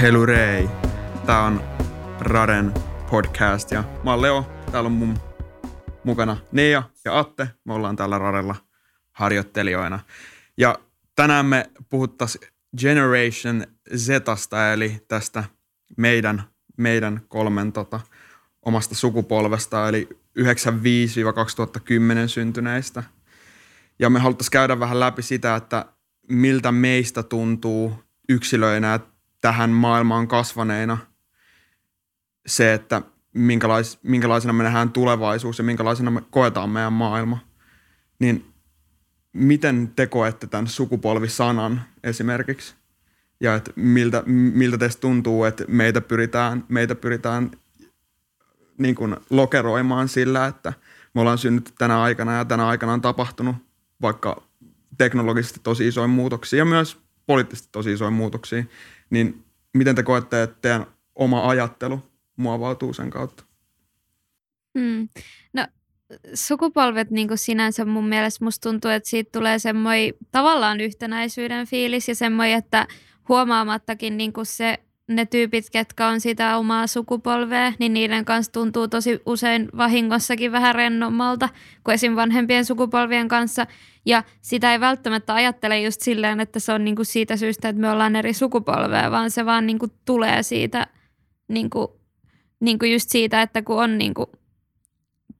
Helurei. Tää on Raden podcast ja mä oon Leo. Täällä on mun mukana Nea ja Atte. Me ollaan täällä Radella harjoittelijoina. Ja tänään me puhuttais Generation Zasta eli tästä meidän, meidän kolmen tota, omasta sukupolvesta, eli 95-2010 syntyneistä. Ja me haluttaisiin käydä vähän läpi sitä, että miltä meistä tuntuu yksilöinä tähän maailmaan kasvaneina se, että minkälais, minkälaisena me nähdään tulevaisuus ja minkälaisena me koetaan meidän maailma. Niin miten te koette tämän sukupolvisanan esimerkiksi? Ja että miltä, miltä teistä tuntuu, että meitä pyritään, meitä pyritään niin kuin lokeroimaan sillä, että me ollaan synnytty tänä aikana ja tänä aikana on tapahtunut vaikka teknologisesti tosi isoja muutoksia ja myös poliittisesti tosi isoja muutoksia, niin miten te koette, että teidän oma ajattelu muovautuu sen kautta? Hmm. No sukupolvet niin kuin sinänsä mun mielestä musta tuntuu, että siitä tulee semmoinen tavallaan yhtenäisyyden fiilis ja semmoinen, että huomaamattakin niin kuin se ne tyypit, ketkä on sitä omaa sukupolvea, niin niiden kanssa tuntuu tosi usein vahingossakin vähän rennommalta kuin esim. vanhempien sukupolvien kanssa. Ja sitä ei välttämättä ajattele just silleen, että se on niinku siitä syystä, että me ollaan eri sukupolvea, vaan se vaan niinku tulee siitä niinku, niinku just siitä, että kun on niinku,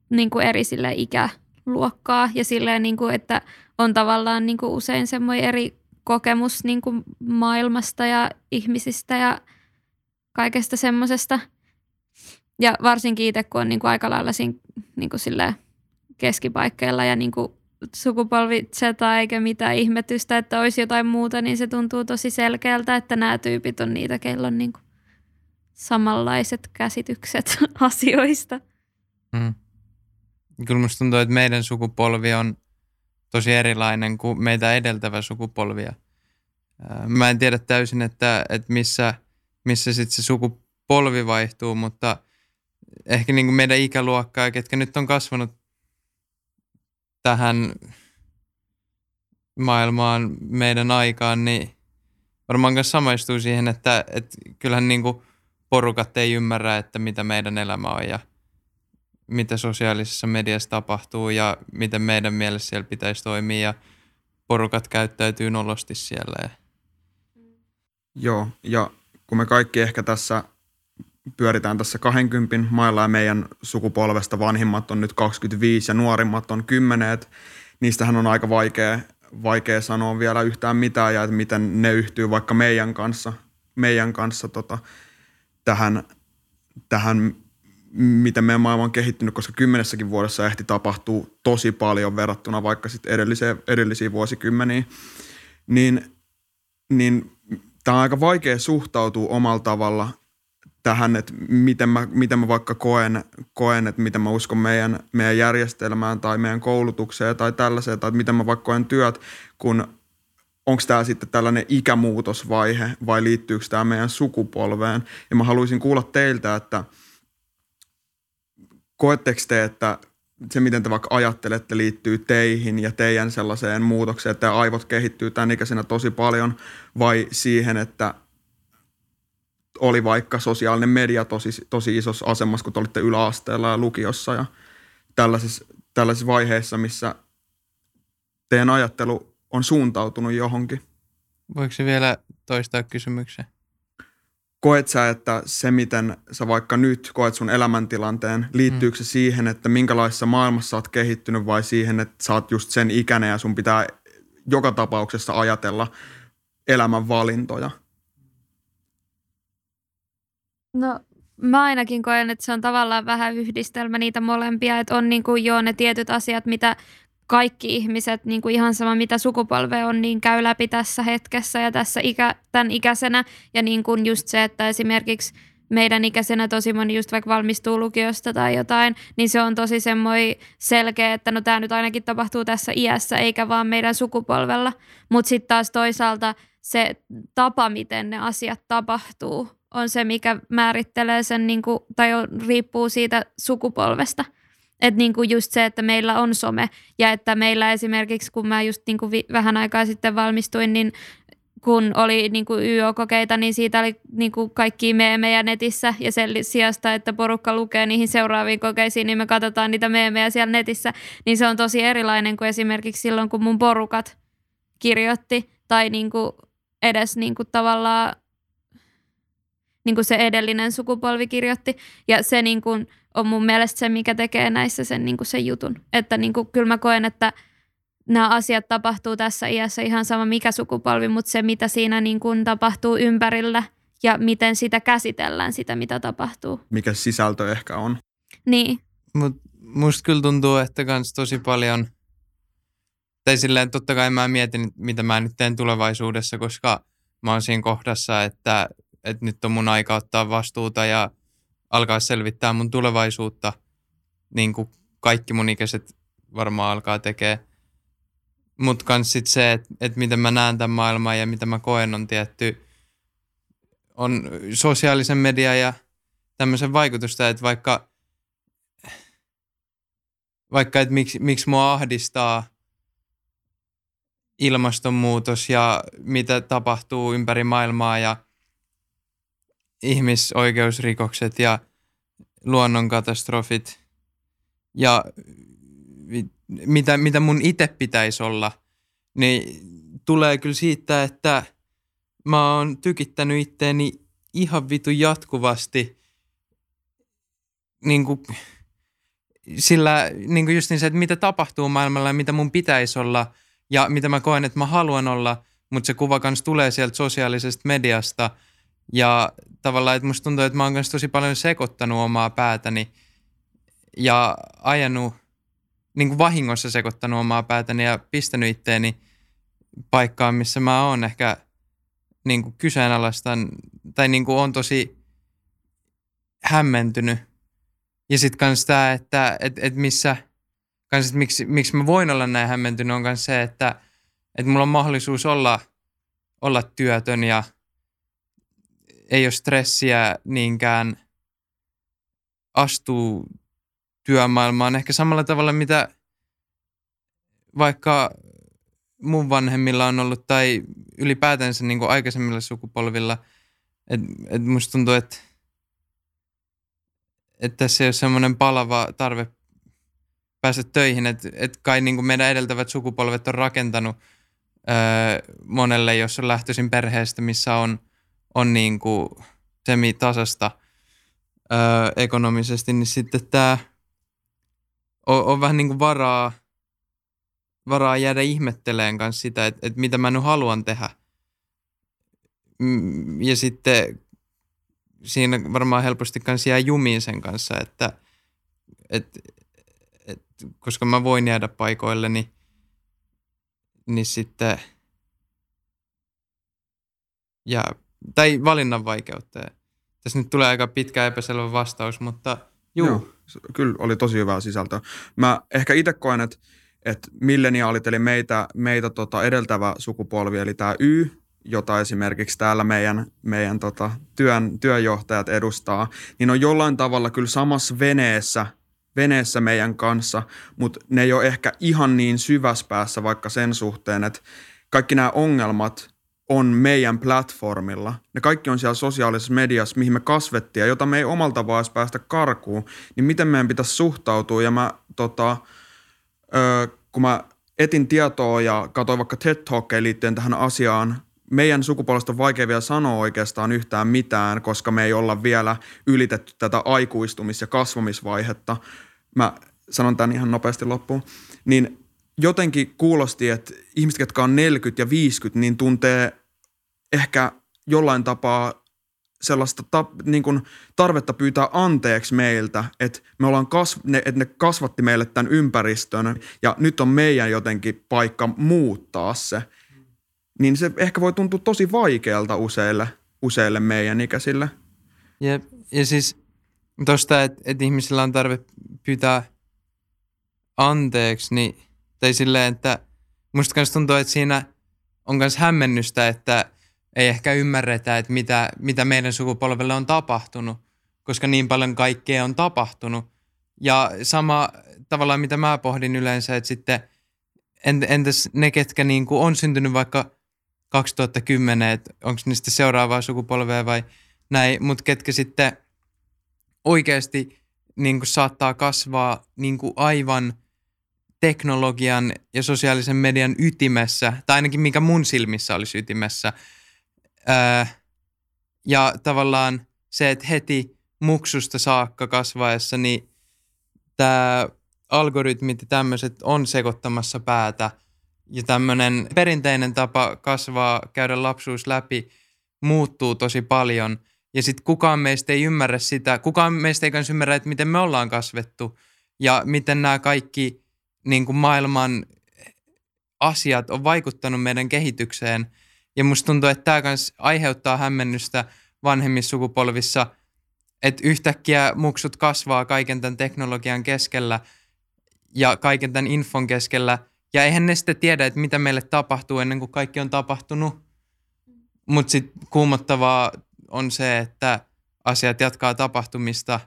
niinku eri sille ikäluokkaa ja silleen, niinku, että on tavallaan niinku usein semmoinen eri kokemus niinku maailmasta ja ihmisistä ja kaikesta semmoisesta. Ja varsinkin itse, kun on niin kuin aika lailla siinä niin kuin keskipaikkeilla ja niin kuin eikä mitään ihmetystä, että olisi jotain muuta, niin se tuntuu tosi selkeältä, että nämä tyypit on niitä, keillä on niin kuin samanlaiset käsitykset asioista. Mm. Kyllä musta tuntuu, että meidän sukupolvi on tosi erilainen kuin meitä edeltävä sukupolvi. Mä en tiedä täysin, että, että missä – missä sitten se sukupolvi vaihtuu, mutta ehkä niin kuin meidän ikäluokkaa, ketkä nyt on kasvanut tähän maailmaan meidän aikaan, niin varmaan myös samaistuu siihen, että, että kyllähän niin kuin porukat ei ymmärrä, että mitä meidän elämä on ja mitä sosiaalisessa mediassa tapahtuu ja miten meidän mielessä siellä pitäisi toimia ja porukat käyttäytyy nolosti siellä. Joo, ja kun me kaikki ehkä tässä pyöritään tässä 20 mailla ja meidän sukupolvesta vanhimmat on nyt 25 ja nuorimmat on 10, että niistähän on aika vaikea, vaikea sanoa vielä yhtään mitään ja että miten ne yhtyy vaikka meidän kanssa, meidän kanssa tota, tähän, tähän, miten meidän maailma on kehittynyt, koska kymmenessäkin vuodessa ehti tapahtuu tosi paljon verrattuna vaikka sitten edellisiin vuosikymmeniin, niin, niin tämä on aika vaikea suhtautua omalla tavalla tähän, että miten mä, miten mä vaikka koen, koen, että miten mä uskon meidän, meidän järjestelmään tai meidän koulutukseen tai tällaiseen, tai miten mä vaikka koen työt, kun onko tämä sitten tällainen ikämuutosvaihe vai liittyykö tämä meidän sukupolveen. Ja mä haluaisin kuulla teiltä, että koetteko te, että se, miten te vaikka ajattelette, liittyy teihin ja teidän sellaiseen muutokseen, että aivot kehittyy tämän ikäisenä tosi paljon, vai siihen, että oli vaikka sosiaalinen media tosi, tosi isossa asemassa, kun te olitte yläasteella ja lukiossa ja tällaisissa, tällaisissa vaiheissa, missä teidän ajattelu on suuntautunut johonkin. Voiko se vielä toistaa kysymyksen? Koet sä, että se, miten sä vaikka nyt koet sun elämäntilanteen, liittyykö se siihen, että minkälaisessa maailmassa sä oot kehittynyt vai siihen, että sä oot just sen ikäinen ja sun pitää joka tapauksessa ajatella elämän valintoja? No mä ainakin koen, että se on tavallaan vähän yhdistelmä niitä molempia, että on niin kuin joo ne tietyt asiat, mitä kaikki ihmiset, niin kuin ihan sama mitä sukupolve on, niin käy läpi tässä hetkessä ja tässä ikä, tämän ikäisenä. Ja niin kuin just se, että esimerkiksi meidän ikäisenä tosi moni just vaikka valmistuu lukiosta tai jotain, niin se on tosi semmoinen selkeä, että no tämä nyt ainakin tapahtuu tässä iässä eikä vaan meidän sukupolvella. Mutta sitten taas toisaalta se tapa, miten ne asiat tapahtuu, on se, mikä määrittelee sen, niin kuin, tai on, riippuu siitä sukupolvesta – että niinku just se, että meillä on some. Ja että meillä esimerkiksi, kun mä just niinku vi- vähän aikaa sitten valmistuin, niin kun oli niin kuin YO-kokeita, niin siitä oli niin kuin kaikki meemejä netissä ja sen sijasta, että porukka lukee niihin seuraaviin kokeisiin, niin me katsotaan niitä meemejä siellä netissä, niin se on tosi erilainen kuin esimerkiksi silloin, kun mun porukat kirjoitti tai niin kuin edes niin kuin tavallaan niin kuin se edellinen sukupolvi kirjoitti. Ja se niin kuin on mun mielestä se, mikä tekee näissä sen, niin kuin sen jutun. Että niin kuin, kyllä mä koen, että nämä asiat tapahtuu tässä iässä ihan sama mikä sukupolvi, mutta se mitä siinä niin kuin tapahtuu ympärillä ja miten sitä käsitellään, sitä mitä tapahtuu. Mikä sisältö ehkä on. Niin. Mut musta kyllä tuntuu, että kans tosi paljon, tai silleen totta kai mä mietin, mitä mä nyt teen tulevaisuudessa, koska mä oon siinä kohdassa, että, että nyt on mun aika ottaa vastuuta ja alkaa selvittää mun tulevaisuutta, niin kuin kaikki mun ikäiset varmaan alkaa tekemään. Mutta kans sit se, että et miten mä näen tämän maailman ja mitä mä koen on tietty, on sosiaalisen median ja tämmöisen vaikutusta, että vaikka, vaikka että miksi, miksi mua ahdistaa ilmastonmuutos ja mitä tapahtuu ympäri maailmaa ja ihmisoikeusrikokset ja luonnonkatastrofit. Ja mitä, mitä mun itse pitäisi olla, niin tulee kyllä siitä, että mä oon tykittänyt itteeni ihan vitu jatkuvasti niin kuin, sillä niin kuin just niin se, että mitä tapahtuu maailmalla ja mitä mun pitäisi olla ja mitä mä koen, että mä haluan olla, mutta se kuva kanssa tulee sieltä sosiaalisesta mediasta ja tavallaan, että musta tuntuu, että mä oon kanssa tosi paljon sekoittanut omaa päätäni ja ajanut – niin kuin vahingossa sekoittanut omaa päätäni ja pistänyt itteeni paikkaan, missä mä oon ehkä niin kuin kyseenalaistan tai niin kuin on tosi hämmentynyt. Ja sitten kans tämä, että et, et missä, kans, että miksi, miksi mä voin olla näin hämmentynyt, on kans se, että et mulla on mahdollisuus olla, olla työtön ja ei ole stressiä niinkään astuu työmaailmaan ehkä samalla tavalla, mitä vaikka mun vanhemmilla on ollut tai ylipäätänsä niin kuin aikaisemmilla sukupolvilla. Et, et musta tuntuu, että et tässä ei ole semmoinen palava tarve päästä töihin, että et kai niin kuin meidän edeltävät sukupolvet on rakentanut öö, monelle, jos on lähtöisin perheestä, missä on, on niin kuin semi-tasasta öö, ekonomisesti, niin sitten tämä on, on vähän niin kuin varaa, varaa jäädä ihmetteleen kanssa sitä, että, että mitä mä nyt haluan tehdä. Mm, ja sitten siinä varmaan helposti kanssa jää jumiin sen kanssa, että, että, että koska mä voin jäädä paikoille, niin, niin sitten ja, tai valinnan vaikeutta. Tässä nyt tulee aika pitkä epäselvä vastaus, mutta juu. Joo kyllä oli tosi hyvää sisältöä. Mä ehkä itse koen, että, että milleniaalit eli meitä, meitä tota edeltävä sukupolvi, eli tämä Y, jota esimerkiksi täällä meidän, meidän tota, työn, työjohtajat edustaa, niin on jollain tavalla kyllä samassa veneessä, veneessä meidän kanssa, mutta ne ei ole ehkä ihan niin syvässä päässä vaikka sen suhteen, että kaikki nämä ongelmat on meidän platformilla. Ne kaikki on siellä sosiaalisessa mediassa, mihin me kasvettiin ja jota me ei omalta vaan päästä karkuun. Niin miten meidän pitäisi suhtautua? Ja mä tota, ö, kun mä etin tietoa ja katsoin vaikka TED Talkia liittyen tähän asiaan, meidän sukupolvesta on vaikea vielä sanoa oikeastaan yhtään mitään, koska me ei olla vielä ylitetty tätä aikuistumis- ja kasvamisvaihetta. Mä sanon tämän ihan nopeasti loppuun. Niin jotenkin kuulosti, että ihmiset, jotka on 40 ja 50, niin tuntee ehkä jollain tapaa sellaista ta, niin kuin tarvetta pyytää anteeksi meiltä, että me ollaan kasv, ne, että ne kasvatti meille tämän ympäristön ja nyt on meidän jotenkin paikka muuttaa se. Niin se ehkä voi tuntua tosi vaikealta useille, useille meidän ikäisille. Jep. Ja siis tuosta, että, että ihmisillä on tarve pyytää anteeksi, niin, tai silleen, että musta kanssa tuntuu, että siinä on myös hämmennystä, että – ei ehkä ymmärretä, että mitä, mitä meidän sukupolvelle on tapahtunut, koska niin paljon kaikkea on tapahtunut. Ja sama tavallaan, mitä mä pohdin yleensä, että sitten entäs ne, ketkä niin kuin on syntynyt vaikka 2010, että onko niistä seuraavaa sukupolvea vai näin, mutta ketkä sitten oikeasti niin kuin saattaa kasvaa niin kuin aivan teknologian ja sosiaalisen median ytimessä, tai ainakin mikä mun silmissä olisi ytimessä. Öö, ja tavallaan se, että heti muksusta saakka kasvaessa, niin tämä algoritmit ja tämmöiset on sekoittamassa päätä ja tämmöinen perinteinen tapa kasvaa, käydä lapsuus läpi, muuttuu tosi paljon. Ja sitten kukaan meistä ei ymmärrä sitä, kukaan meistä ei ymmärrä, että miten me ollaan kasvettu ja miten nämä kaikki niin kuin maailman asiat on vaikuttanut meidän kehitykseen. Ja musta tuntuu, että tämä kanssa aiheuttaa hämmennystä vanhemmissa sukupolvissa, että yhtäkkiä muksut kasvaa kaiken tämän teknologian keskellä – ja kaiken tämän infon keskellä. Ja eihän ne sitten tiedä, että mitä meille tapahtuu ennen kuin kaikki on tapahtunut. Mutta sitten kuumottavaa on se, että asiat jatkaa tapahtumista.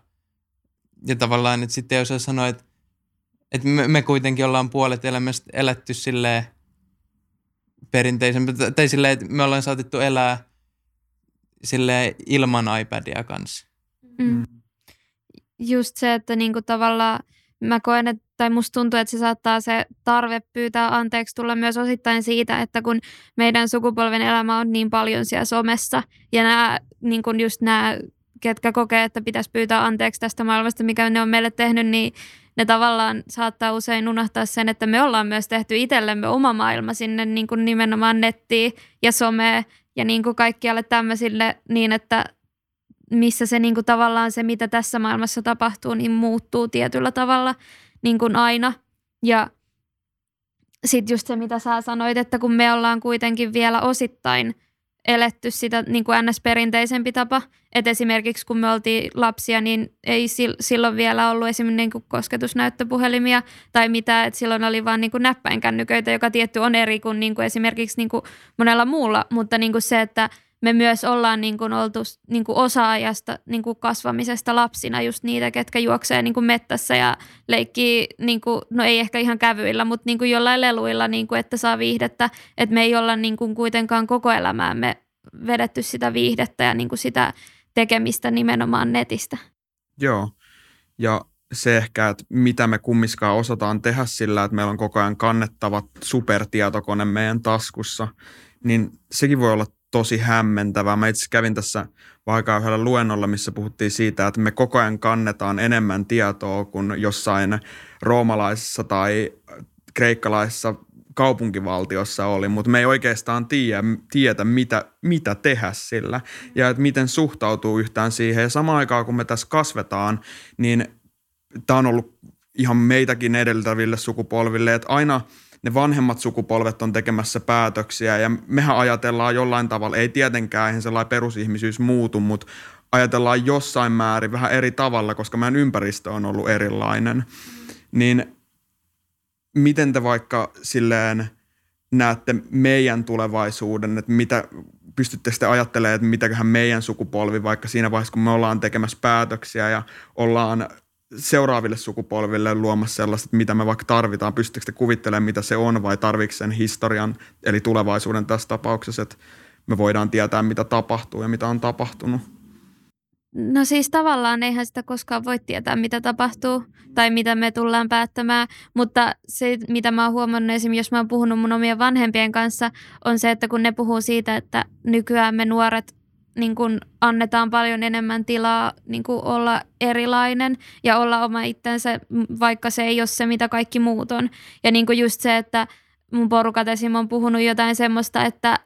Ja tavallaan, että sitten jos sanoa, että, että me, me kuitenkin ollaan puolet elämästä eletty silleen perinteisen, tai silleen, että me ollaan saatettu elää silleen ilman iPadia kanssa. Mm. Just se, että niinku tavallaan mä koen, että, tai musta tuntuu, että se saattaa se tarve pyytää anteeksi tulla myös osittain siitä, että kun meidän sukupolven elämä on niin paljon siellä somessa ja nämä, niin kuin just nämä, ketkä kokee, että pitäisi pyytää anteeksi tästä maailmasta, mikä ne on meille tehnyt, niin ne tavallaan saattaa usein unohtaa sen, että me ollaan myös tehty itsellemme oma maailma sinne niin kuin nimenomaan nettiin ja someen ja niin kuin kaikkialle tämmöisille niin, että missä se niin kuin tavallaan se, mitä tässä maailmassa tapahtuu, niin muuttuu tietyllä tavalla niin kuin aina. Ja sitten just se, mitä sä sanoit, että kun me ollaan kuitenkin vielä osittain eletty sitä niin kuin ns-perinteisempi tapa, että esimerkiksi kun me oltiin lapsia, niin ei silloin vielä ollut esimerkiksi niin kuin kosketusnäyttöpuhelimia tai mitä, että silloin oli vain niin kuin näppäinkännyköitä, joka tietty on eri kuin, niin kuin esimerkiksi niin kuin monella muulla, mutta niin kuin se, että me myös ollaan niin kuin oltu niin kuin osa-ajasta niin kuin kasvamisesta lapsina just niitä, ketkä juoksee niin kuin mettässä ja leikkii, niin kuin, no ei ehkä ihan kävyillä, mutta niin kuin jollain leluilla, niin kuin, että saa viihdettä. Että me ei olla niin kuin kuitenkaan koko elämäämme vedetty sitä viihdettä ja niin kuin sitä tekemistä nimenomaan netistä. Joo, ja se ehkä, että mitä me kummiskaan osataan tehdä sillä, että meillä on koko ajan kannettava supertietokone meidän taskussa, niin sekin voi olla tosi hämmentävää. Mä itse kävin tässä vaikka yhdellä luennolla, missä puhuttiin siitä, että me koko ajan kannetaan enemmän tietoa kuin jossain roomalaisessa tai kreikkalaisessa kaupunkivaltiossa oli, mutta me ei oikeastaan tiedä, tietä, mitä, mitä tehdä sillä ja että miten suhtautuu yhtään siihen. Ja samaan aikaan, kun me tässä kasvetaan, niin tämä on ollut ihan meitäkin edeltäville sukupolville, että aina – ne vanhemmat sukupolvet on tekemässä päätöksiä ja mehän ajatellaan jollain tavalla, ei tietenkään eihän sellainen perusihmisyys muutu, mutta ajatellaan jossain määrin vähän eri tavalla, koska meidän ympäristö on ollut erilainen. Niin miten te vaikka silleen näette meidän tulevaisuuden, että mitä pystytte sitten ajattelemaan, että mitäköhän meidän sukupolvi, vaikka siinä vaiheessa, kun me ollaan tekemässä päätöksiä ja ollaan seuraaville sukupolville luomassa sellaista, että mitä me vaikka tarvitaan. Pystyttekö te kuvittelemaan, mitä se on vai tarvitsetko sen historian, eli tulevaisuuden tässä tapauksessa, että me voidaan tietää, mitä tapahtuu ja mitä on tapahtunut? No siis tavallaan eihän sitä koskaan voi tietää, mitä tapahtuu tai mitä me tullaan päättämään, mutta se, mitä mä oon huomannut esimerkiksi, jos mä oon puhunut mun omien vanhempien kanssa, on se, että kun ne puhuu siitä, että nykyään me nuoret niin kuin annetaan paljon enemmän tilaa niin kuin olla erilainen ja olla oma itsensä, vaikka se ei ole se, mitä kaikki muut on. Ja niin kuin just se, että mun porukat esim. on puhunut jotain semmoista, että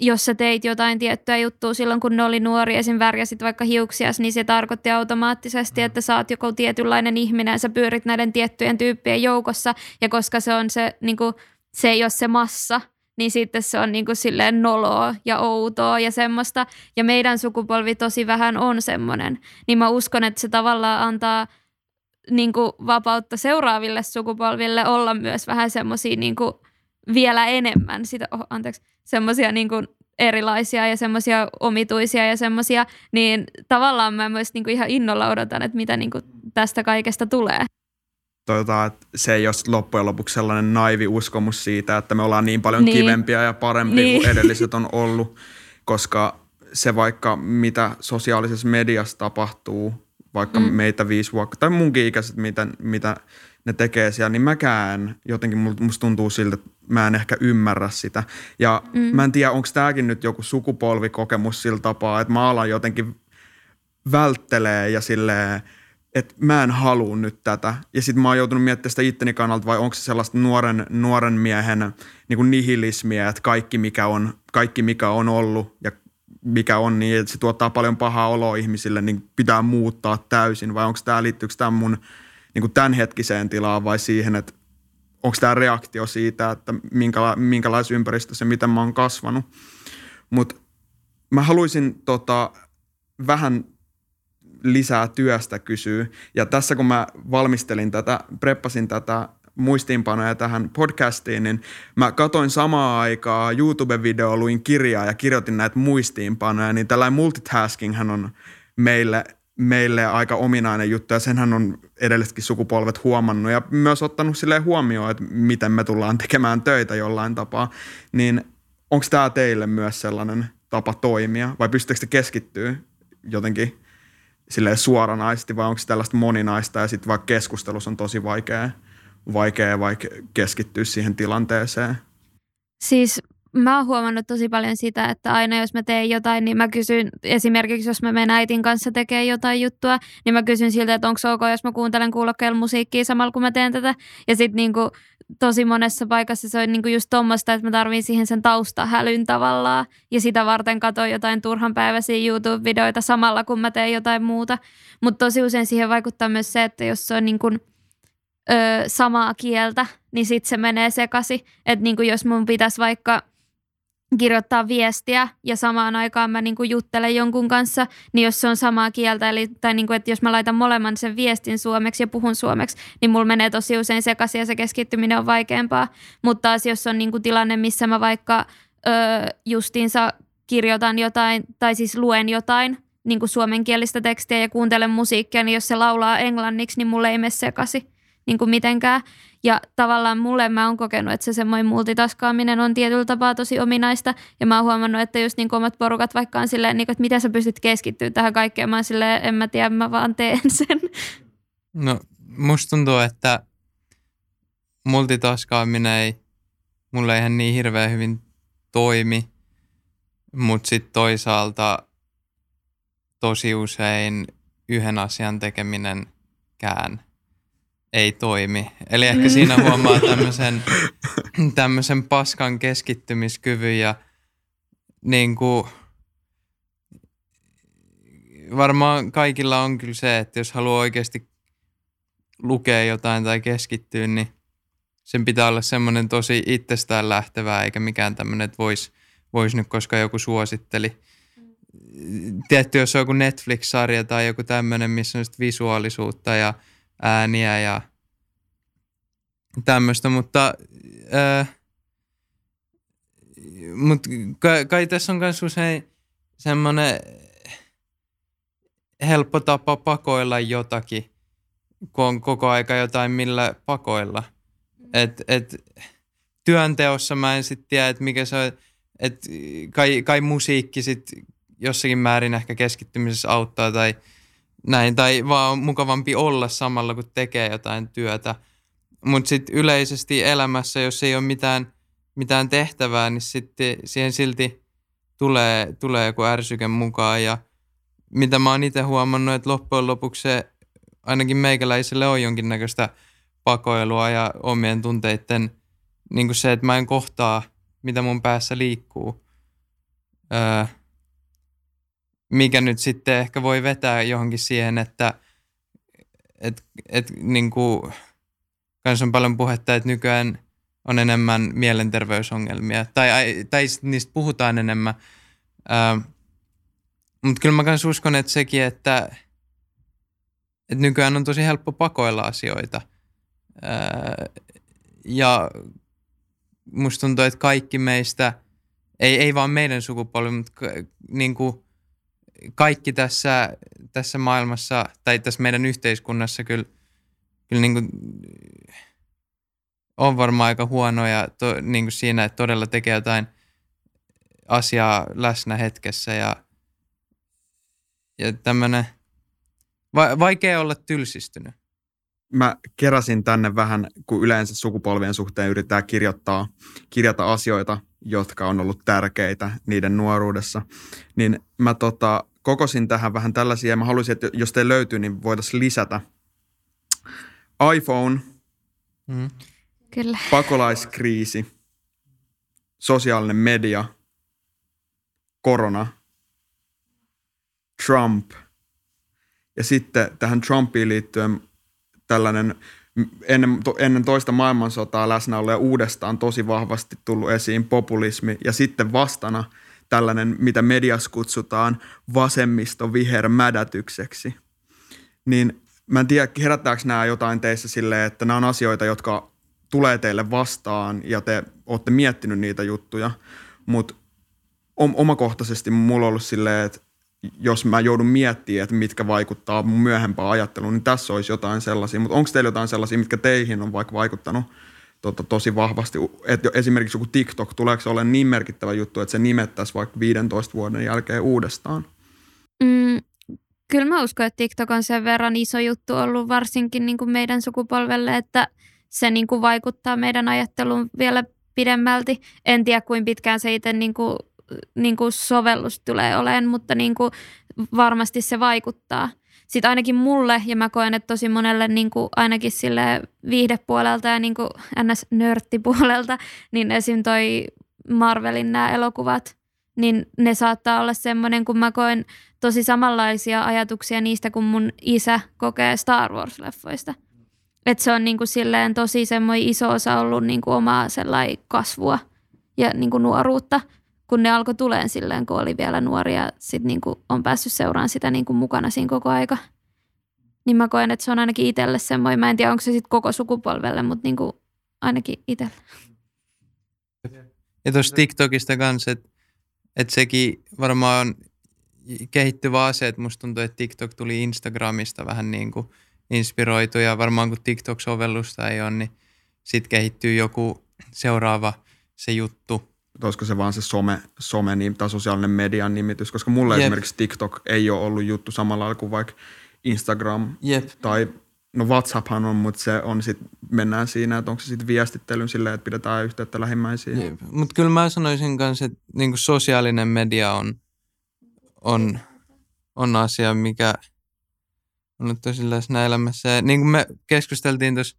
jos sä teit jotain tiettyä juttua silloin, kun ne oli nuori, esim. värjäsit vaikka hiuksias, niin se tarkoitti automaattisesti, että sä oot joku tietynlainen ihminen sä pyörit näiden tiettyjen tyyppien joukossa. Ja koska se on se, niin kuin, se ei ole se massa, niin sitten se on niin kuin silleen noloa ja outoa ja semmoista. Ja meidän sukupolvi tosi vähän on semmoinen. Niin mä uskon, että se tavallaan antaa niin kuin vapautta seuraaville sukupolville olla myös vähän semmoisia niin vielä enemmän sitä, oh, anteeksi, semmoisia niin kuin erilaisia ja semmoisia omituisia ja semmoisia, niin tavallaan mä myös niin kuin ihan innolla odotan, että mitä niin kuin tästä kaikesta tulee. Tota, että se ei ole loppujen lopuksi sellainen naivi uskomus siitä, että me ollaan niin paljon niin. kivempiä ja parempia niin. kuin edelliset on ollut, koska se vaikka mitä sosiaalisessa mediassa tapahtuu, vaikka mm. meitä viisi vuotta, tai munkin ikäiset, mitä, mitä ne tekee siellä, niin mäkään jotenkin musta tuntuu siltä, että mä en ehkä ymmärrä sitä. Ja mm. mä en tiedä, onko tämäkin nyt joku sukupolvikokemus sillä tapaa, että mä alan jotenkin välttelee ja silleen, että mä en halua nyt tätä. Ja sitten mä oon joutunut miettimään sitä itteni kannalta, vai onko se sellaista nuoren, nuoren miehen niin kuin nihilismiä, että kaikki mikä, on, kaikki mikä on ollut ja mikä on, niin että se tuottaa paljon pahaa oloa ihmisille, niin pitää muuttaa täysin. Vai onko tämä, liittyykö tämä mun niin kuin tämänhetkiseen tilaan vai siihen, että onko tämä reaktio siitä, että minkäla- minkälaisessa ympäristössä, miten mä oon kasvanut. Mutta mä haluaisin tota, vähän lisää työstä kysyä. Ja tässä kun mä valmistelin tätä, preppasin tätä muistiinpanoja tähän podcastiin, niin mä katoin samaa aikaa YouTube-videoa, luin kirjaa ja kirjoitin näitä muistiinpanoja, niin tällainen multitasking on meille, meille aika ominainen juttu ja senhän on edellisetkin sukupolvet huomannut ja myös ottanut sille huomioon, että miten me tullaan tekemään töitä jollain tapaa, niin onko tämä teille myös sellainen tapa toimia vai pystyttekö te keskittyä jotenkin silleen suoranaisesti vai onko se tällaista moninaista ja sitten vaikka keskustelussa on tosi vaikea, vaikea vaikka keskittyä siihen tilanteeseen? Siis mä oon huomannut tosi paljon sitä, että aina jos mä teen jotain, niin mä kysyn, esimerkiksi jos mä menen äitin kanssa tekemään jotain juttua, niin mä kysyn siltä, että onko ok, jos mä kuuntelen kuulokkeella musiikkia samalla kun mä teen tätä. Ja sitten niinku, tosi monessa paikassa se on niinku just tuommoista, että mä tarviin siihen sen taustahälyn tavallaan. Ja sitä varten katsoin jotain turhan päiväisiä YouTube-videoita samalla kun mä teen jotain muuta. Mutta tosi usein siihen vaikuttaa myös se, että jos se on niinku, ö, samaa kieltä, niin sitten se menee sekasi. Että niinku jos mun pitäisi vaikka – kirjoittaa viestiä ja samaan aikaan mä niin kuin juttelen jonkun kanssa, niin jos se on samaa kieltä, eli, tai niin kuin, että jos mä laitan molemmat sen viestin suomeksi ja puhun suomeksi, niin mulla menee tosi usein sekaisin ja se keskittyminen on vaikeampaa. Mutta taas jos on niin kuin tilanne, missä mä vaikka ö, justiinsa kirjoitan jotain, tai siis luen jotain, niin kuin suomenkielistä tekstiä ja kuuntelen musiikkia, niin jos se laulaa englanniksi, niin mulle ei mene sekaisin niin kuin mitenkään. Ja tavallaan mulle mä oon kokenut, että se semmoinen multitaskaaminen on tietyllä tapaa tosi ominaista. Ja mä oon huomannut, että just niin omat porukat vaikka on silleen, niin kuin, että miten sä pystyt keskittyä tähän kaikkeen. Mä oon silleen, en mä tiedä, mä vaan teen sen. No musta tuntuu, että multitaskaaminen ei mulle ihan niin hirveän hyvin toimi. Mutta sitten toisaalta tosi usein yhden asian tekeminen kään ei toimi. Eli ehkä siinä huomaa tämmöisen, tämmöisen paskan keskittymiskyvyn ja niin kuin, varmaan kaikilla on kyllä se, että jos haluaa oikeasti lukea jotain tai keskittyä, niin sen pitää olla semmoinen tosi itsestään lähtevää, eikä mikään tämmöinen, että voisi vois nyt, koska joku suositteli. Tietty, jos on joku Netflix-sarja tai joku tämmöinen, missä on visuaalisuutta ja – ääniä ja tämmöistä, mutta äh, mut kai, kai tässä on myös usein semmoinen helppo tapa pakoilla jotakin, kun on koko aika jotain millä pakoilla. Et, et, työnteossa mä en sitten tiedä, että mikä se on, että kai, kai musiikki sitten jossakin määrin ehkä keskittymisessä auttaa tai – näin, tai vaan on mukavampi olla samalla, kun tekee jotain työtä. Mutta sitten yleisesti elämässä, jos ei ole mitään, mitään tehtävää, niin sitten siihen silti tulee, tulee joku ärsyke mukaan. Ja mitä mä oon itse huomannut, että loppujen lopuksi se ainakin meikäläiselle on jonkinnäköistä pakoilua ja omien tunteiden, niin se, että mä en kohtaa, mitä mun päässä liikkuu. Öö, mikä nyt sitten ehkä voi vetää johonkin siihen, että et, et, niin kuin, kans on paljon puhetta, että nykyään on enemmän mielenterveysongelmia, tai, tai niistä puhutaan enemmän. Ähm, Mutta kyllä mä myös uskon, että sekin, että, että nykyään on tosi helppo pakoilla asioita. Äh, ja musta tuntuu, että kaikki meistä, ei, ei vaan meidän sukupolvi, mutta niin kuin kaikki tässä, tässä maailmassa tai tässä meidän yhteiskunnassa kyllä kyllä niin kuin, on varmaan aika huonoja to, niin kuin siinä, että todella tekee jotain asiaa läsnä hetkessä ja, ja tämmöinen, va, vaikea olla tylsistynyt. Mä keräsin tänne vähän, kun yleensä sukupolvien suhteen yritetään kirjoittaa, kirjata asioita, jotka on ollut tärkeitä niiden nuoruudessa, niin mä tota, kokosin tähän vähän tällaisia, ja mä haluaisin, että jos teillä löytyy, niin voitaisiin lisätä. iPhone, mm. Kyllä. pakolaiskriisi, sosiaalinen media, korona, Trump. Ja sitten tähän Trumpiin liittyen tällainen ennen, ennen toista maailmansotaa läsnä ollut ja uudestaan tosi vahvasti tullut esiin populismi. Ja sitten vastana tällainen, mitä mediassa kutsutaan vasemmisto mädätykseksi. Niin mä en tiedä, herättääkö nämä jotain teissä silleen, että nämä on asioita, jotka tulee teille vastaan ja te olette miettinyt niitä juttuja, mutta omakohtaisesti mulla on ollut silleen, että jos mä joudun miettimään, että mitkä vaikuttaa mun myöhempään ajatteluun, niin tässä olisi jotain sellaisia. Mutta onko teillä jotain sellaisia, mitkä teihin on vaikka vaikuttanut tota, tosi vahvasti? Et esimerkiksi joku TikTok, tuleeko se olemaan niin merkittävä juttu, että se nimettäisiin vaikka 15 vuoden jälkeen uudestaan? Mm, kyllä mä uskon, että TikTok on sen verran iso juttu ollut varsinkin niin kuin meidän sukupolvelle, että se niin kuin vaikuttaa meidän ajatteluun vielä pidemmälti. En tiedä, kuin pitkään se itse niin kuin niin kuin sovellus tulee olemaan, mutta niin kuin varmasti se vaikuttaa. Sitten ainakin mulle, ja mä koen, että tosi monelle niin kuin ainakin sille viihdepuolelta ja niin kuin ns-nörttipuolelta, niin esim. toi Marvelin nämä elokuvat, niin ne saattaa olla semmoinen, kun mä koen tosi samanlaisia ajatuksia niistä, kun mun isä kokee Star Wars-leffoista. Että se on niin kuin silleen tosi semmoinen iso osa ollut niin kuin omaa sellainen kasvua ja niin kuin nuoruutta – kun ne alkoi tuleen silleen, kun oli vielä nuori ja sitten niin on päässyt seuraamaan sitä niin kuin mukana siinä koko aika. Niin mä koen, että se on ainakin itselle semmoinen, mä en tiedä onko se sitten koko sukupolvelle, mutta niin kuin ainakin itselle. Ja tuossa TikTokista kanssa, että et sekin varmaan on kehittyvä asia, että musta tuntuu, että TikTok tuli Instagramista vähän niin kuin inspiroitu ja varmaan kun TikTok-sovellusta ei ole, niin sitten kehittyy joku seuraava se juttu olisiko se vaan se some, some niin, tai sosiaalinen median nimitys, koska mulle Jep. esimerkiksi TikTok ei ole ollut juttu samalla lailla kuin vaikka Instagram Jep. tai no WhatsApphan on, mutta se on sitten, mennään siinä, että onko se sitten viestittelyn silleen, että pidetään yhteyttä lähimmäisiin. Mutta kyllä mä sanoisin kanssa, että niinku sosiaalinen media on, on, on asia, mikä on nyt tosi läsnä elämässä. Ja niin kuin me keskusteltiin tuossa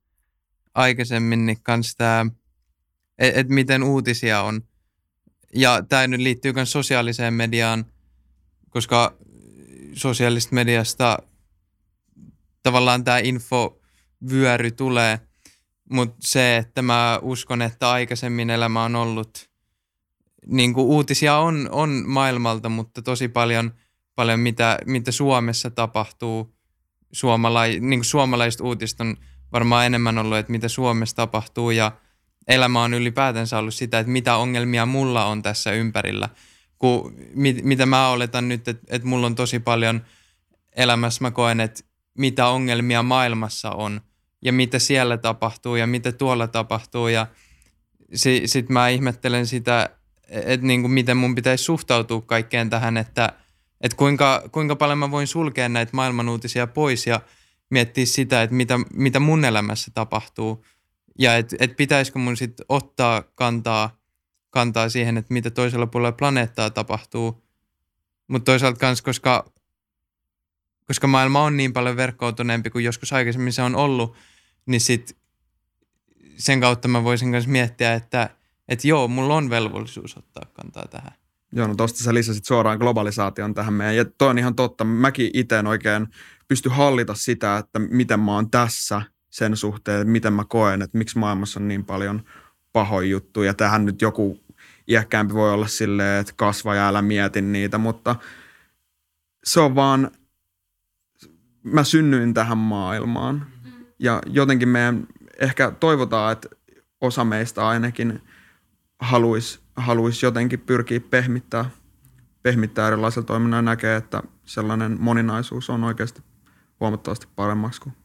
aikaisemmin, niin kanssa tämä, että et miten uutisia on – ja tämä nyt liittyy myös sosiaaliseen mediaan, koska sosiaalista mediasta tavallaan tämä infovyöry tulee, mutta se, että mä uskon, että aikaisemmin elämä on ollut, niin kuin uutisia on, on maailmalta, mutta tosi paljon, paljon mitä, mitä Suomessa tapahtuu, suomalai, niin kuin suomalaiset uutiset on varmaan enemmän ollut, että mitä Suomessa tapahtuu ja – elämä on ylipäätänsä ollut sitä, että mitä ongelmia mulla on tässä ympärillä. Kun, mit, mitä mä oletan nyt, että, että mulla on tosi paljon elämässä, mä koen, että mitä ongelmia maailmassa on ja mitä siellä tapahtuu ja mitä tuolla tapahtuu ja sitten sit mä ihmettelen sitä, että niin kuin miten mun pitäisi suhtautua kaikkeen tähän, että, että kuinka, kuinka paljon mä voin sulkea näitä maailman uutisia pois ja miettiä sitä, että mitä, mitä mun elämässä tapahtuu – ja että et pitäisikö mun sitten ottaa kantaa, kantaa siihen, että mitä toisella puolella planeettaa tapahtuu. Mutta toisaalta myös, koska, koska maailma on niin paljon verkkoutuneempi kuin joskus aikaisemmin se on ollut, niin sit sen kautta mä voisin myös miettiä, että et joo, mulla on velvollisuus ottaa kantaa tähän. Joo, no tosta sä lisäsit suoraan globalisaation tähän meidän. Ja toi on ihan totta. Mäkin itse oikein pysty hallita sitä, että miten mä oon tässä – sen suhteen, että miten mä koen, että miksi maailmassa on niin paljon pahoja juttuja. Tähän nyt joku iäkkäämpi voi olla silleen, että kasva ja älä mieti niitä, mutta se on vaan, mä synnyin tähän maailmaan. Ja jotenkin meidän ehkä toivotaan, että osa meistä ainakin haluaisi haluais jotenkin pyrkiä pehmittää, pehmittää erilaisella toiminnalla ja näkee, että sellainen moninaisuus on oikeasti huomattavasti paremmaksi kuin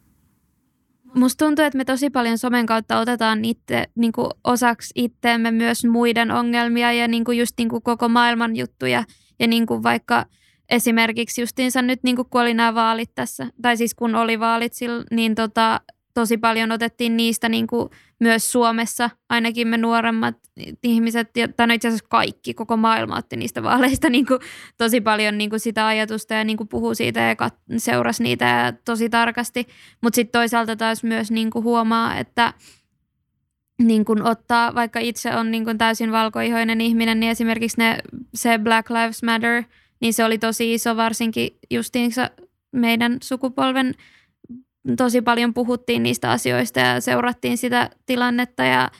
musta tuntuu, että me tosi paljon somen kautta otetaan itse, niin kuin osaksi itteemme myös muiden ongelmia ja niin kuin just niin kuin koko maailman juttuja. Ja niin kuin vaikka esimerkiksi justiinsa nyt niin kuin kun oli nämä vaalit tässä, tai siis kun oli vaalit, niin tota, tosi paljon otettiin niistä niin kuin myös Suomessa, ainakin me nuoremmat ihmiset, tai no itse asiassa kaikki, koko maailma otti niistä vaaleista niin kuin tosi paljon niin kuin sitä ajatusta ja niin kuin puhuu siitä ja kat- seurasi niitä tosi tarkasti. Mutta sitten toisaalta taas myös niin kuin huomaa, että niin kuin ottaa, vaikka itse on niin kuin täysin valkoihoinen ihminen, niin esimerkiksi ne, se Black Lives Matter, niin se oli tosi iso varsinkin justiinsa meidän sukupolven tosi paljon puhuttiin niistä asioista ja seurattiin sitä tilannetta ja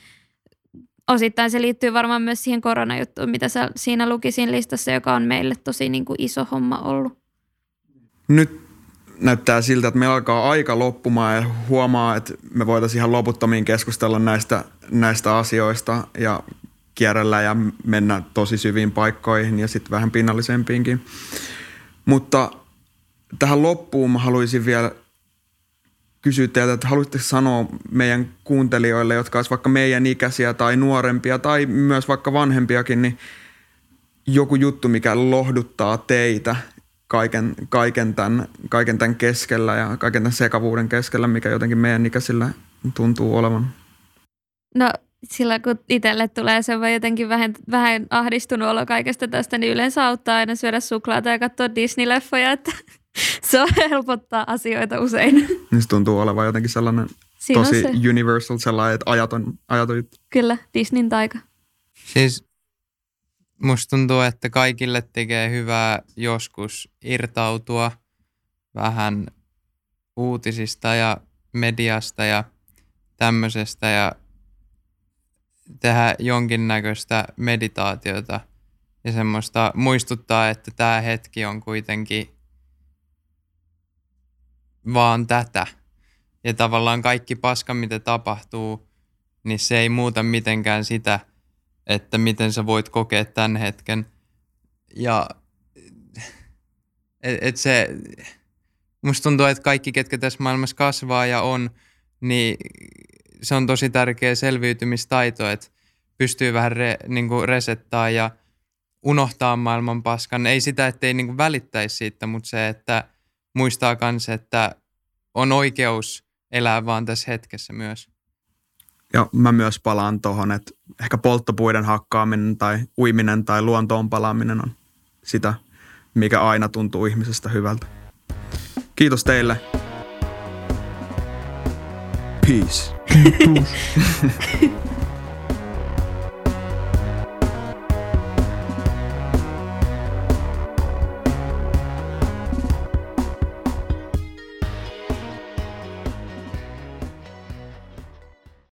osittain se liittyy varmaan myös siihen koronajuttuun, mitä sä siinä lukisin listassa, joka on meille tosi niin kuin iso homma ollut. Nyt näyttää siltä, että meillä alkaa aika loppumaan ja huomaa, että me voitaisiin ihan loputtomiin keskustella näistä, näistä asioista ja kierrellä ja mennä tosi syviin paikkoihin ja sitten vähän pinnallisempiinkin. Mutta tähän loppuun mä haluaisin vielä kysyä teiltä, että haluaisitteko sanoa meidän kuuntelijoille, jotka olisivat vaikka meidän ikäisiä tai nuorempia tai myös vaikka vanhempiakin, niin joku juttu, mikä lohduttaa teitä kaiken, kaiken, tämän, kaiken tämän keskellä ja kaiken tämän sekavuuden keskellä, mikä jotenkin meidän ikäisillä tuntuu olevan? No sillä kun itselle tulee se vai jotenkin vähän, vähän ahdistunut olo kaikesta tästä, niin yleensä auttaa aina syödä suklaata ja katsoa Disney-leffoja, että se helpottaa asioita usein. Niin se tuntuu olevan jotenkin sellainen Siinä tosi se. universal, sellainen, että ajaton, ajaton juttu. Kyllä, Disneyn taika. Siis musta tuntuu, että kaikille tekee hyvää joskus irtautua vähän uutisista ja mediasta ja tämmöisestä ja tehdä jonkinnäköistä meditaatiota ja semmoista muistuttaa, että tämä hetki on kuitenkin vaan tätä. Ja tavallaan kaikki paska, mitä tapahtuu, niin se ei muuta mitenkään sitä, että miten sä voit kokea tämän hetken. Ja et, et se, musta tuntuu, että kaikki, ketkä tässä maailmassa kasvaa ja on, niin se on tosi tärkeä selviytymistaito, että pystyy vähän re, niin resettaa ja unohtaa maailman paskan. Ei sitä, ettei niin välittäisi siitä, mutta se, että – muistaa myös, että on oikeus elää vaan tässä hetkessä myös. Ja mä myös palaan tuohon, että ehkä polttopuiden hakkaaminen tai uiminen tai luontoon palaaminen on sitä, mikä aina tuntuu ihmisestä hyvältä. Kiitos teille. Peace.